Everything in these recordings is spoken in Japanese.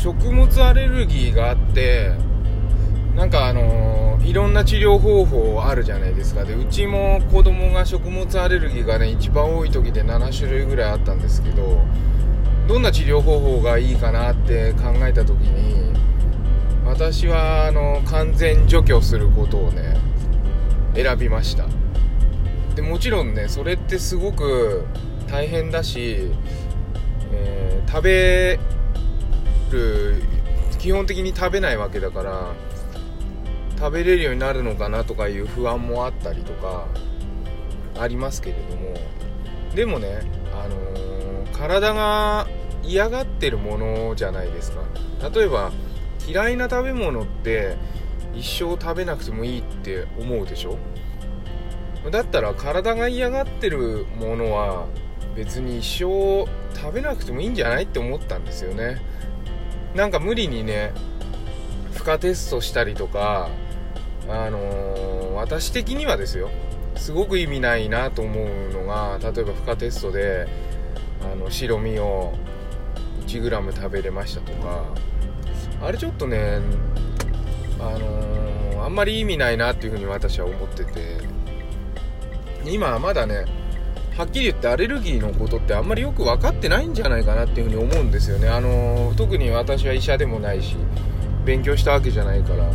食物アレルギーがあってなんかあのいろんな治療方法あるじゃないですか。でうちも子供が食物アレルギーがね一番多い時で7種類ぐらいあったんですけどどんな治療方法がいいかなって考えた時に私はあの完全除去することをね選びました。でもちろんねそれってすごく大変だし、えー、食べる基本的に食べないわけだから食べれるようになるのかなとかいう不安もあったりとかありますけれども。でもね、あのー、体が嫌がってるものじゃないですか。例えば嫌いな食べ物って一生食べなくてもいいって思うでしょ？だったら体が嫌がってるものは別に一生食べなくてもいいんじゃないって思ったんですよね。なんか無理にね負荷テストしたりとかあのー、私的にはですよすごく意味ないなと思うのが例えば負荷テストであの白身を 1g 食べれましたとかあれちょっとねあのー、あんまり意味ないなっていうふうに私は思ってて今はまだねはっきり言ってアレルギーのことってあんまりよく分かってないんじゃないかなっていうふうに思うんですよね。あの特に私は医者でもないし勉強したわけじゃないから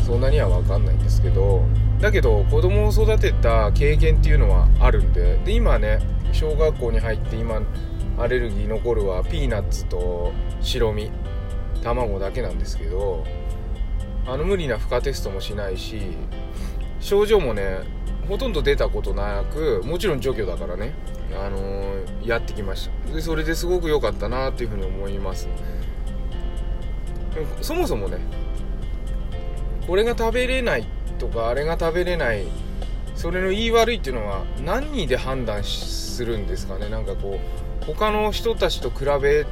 そんなには分かんないんですけど。だけど子供を育てた経験っていうのはあるんでで今ね小学校に入って今アレルギー残るはピーナッツと白身卵だけなんですけどあの無理な負荷テストもしないし症状もねほとんど出たことなくもちろん除去だからね、あのー、やってきました。でそれですごく良かったなっていうふうに思います。そもそもねこれが食べれないとかあれが食べれないそれの言い悪いっていうのは何で判断するんですかね？なんかこう他の人たちと比べ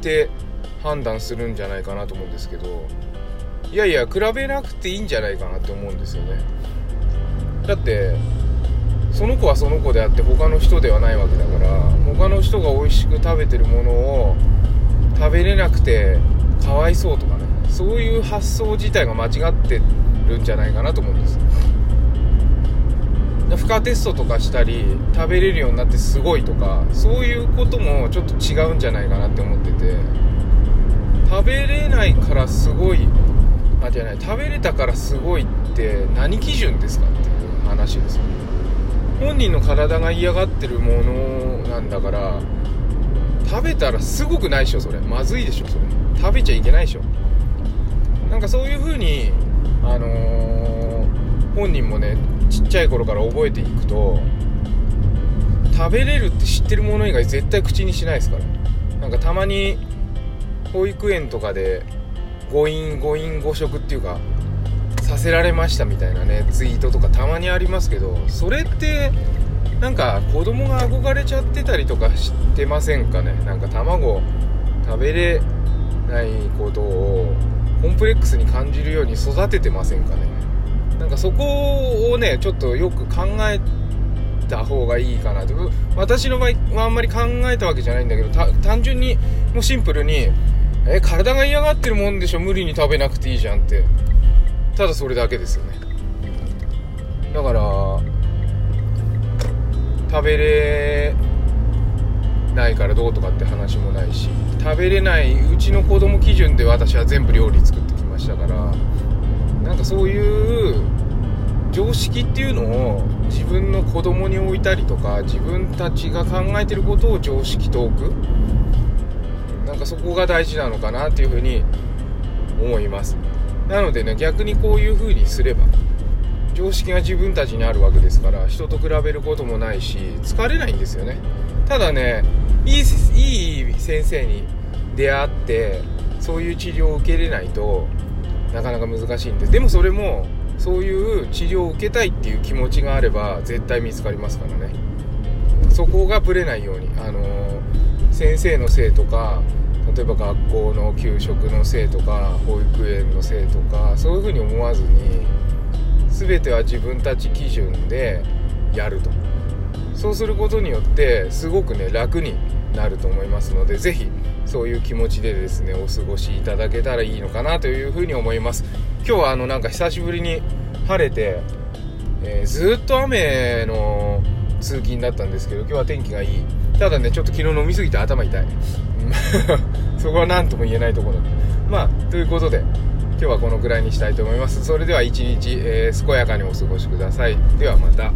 て判断するんじゃないかなと思うんですけどいやいや比べなくていいんじゃないかなって思うんですよね。だってその子はその子であって他の人ではないわけだから他の人が美味しく食べてるものを食べれなくてかわいそうとかねそういう発想自体が間違ってるんじゃないかなと思うんです。負荷テストとかしたり食べれるようになってすごいとかそういうこともちょっと違うんじゃないかなって思ってて食べれないからすごいあじゃない食べれたからすごいって何基準ですかっていう話です。よ本人の体が嫌がってるものなんだから食べたらすごくないでしょそれ。まずいでしょそれ。食べちゃいけないでしょ。なんかそういう風にあのー、本人もねちっちゃい頃から覚えていくと食べれるって知ってるもの以外絶対口にしないですから。なんかたまに保育園とかで誤飲誤飲誤食っていうかさせられましたみたいなねツイートとかたまにありますけどそれってなんか子供が憧れちゃってたりとかしてませんかね？なんか卵食べれないことをコンプレックスに感じるように育ててませんかね？なんかそこをねちょっとよく考えた方がいいかなと。私の場合はあんまり考えたわけじゃないんだけど単純にもうシンプルにえ体が嫌がってるもんでしょ無理に食べなくていいじゃんって。ただそれだけですよね。だから食べれないからどうとかって話もないし食べれないうちの子供基準で私は全部料理作ってきましたからなんかそういう常識っていうのを自分の子供に置いたりとか自分たちが考えてることを常識と置く。なんかそこが大事なのかなっていうふうに思います。なのでね逆にこういう風にすれば常識が自分たちにあるわけですから人と比べることもないし疲れないんですよね。ただねいい先生に出会ってそういう治療を受けれないとなかなか難しいんです。でもそれもそういう治療を受けたいっていう気持ちがあれば絶対見つかりますからね。そこがぶれないようにあのー、先生のせいとか例えば学校の給食のせいとか保育園のせいとかそういうふうに思わずに全ては自分たち基準でやると。そうすることによってすごくね楽になると思いますのでぜひそういう気持ちでですねお過ごしいただけたらいいのかなというふうに思います。今日はあのなんか久しぶりに晴れて、えー、ずっと雨の通勤だったんですけど今日は天気がいい。ただねちょっと昨日飲みすぎて頭痛い。そこは何とも言えないところ。まあということで今日はこのぐらいにしたいと思います。それでは一日、えー、健やかにお過ごしください。ではまた。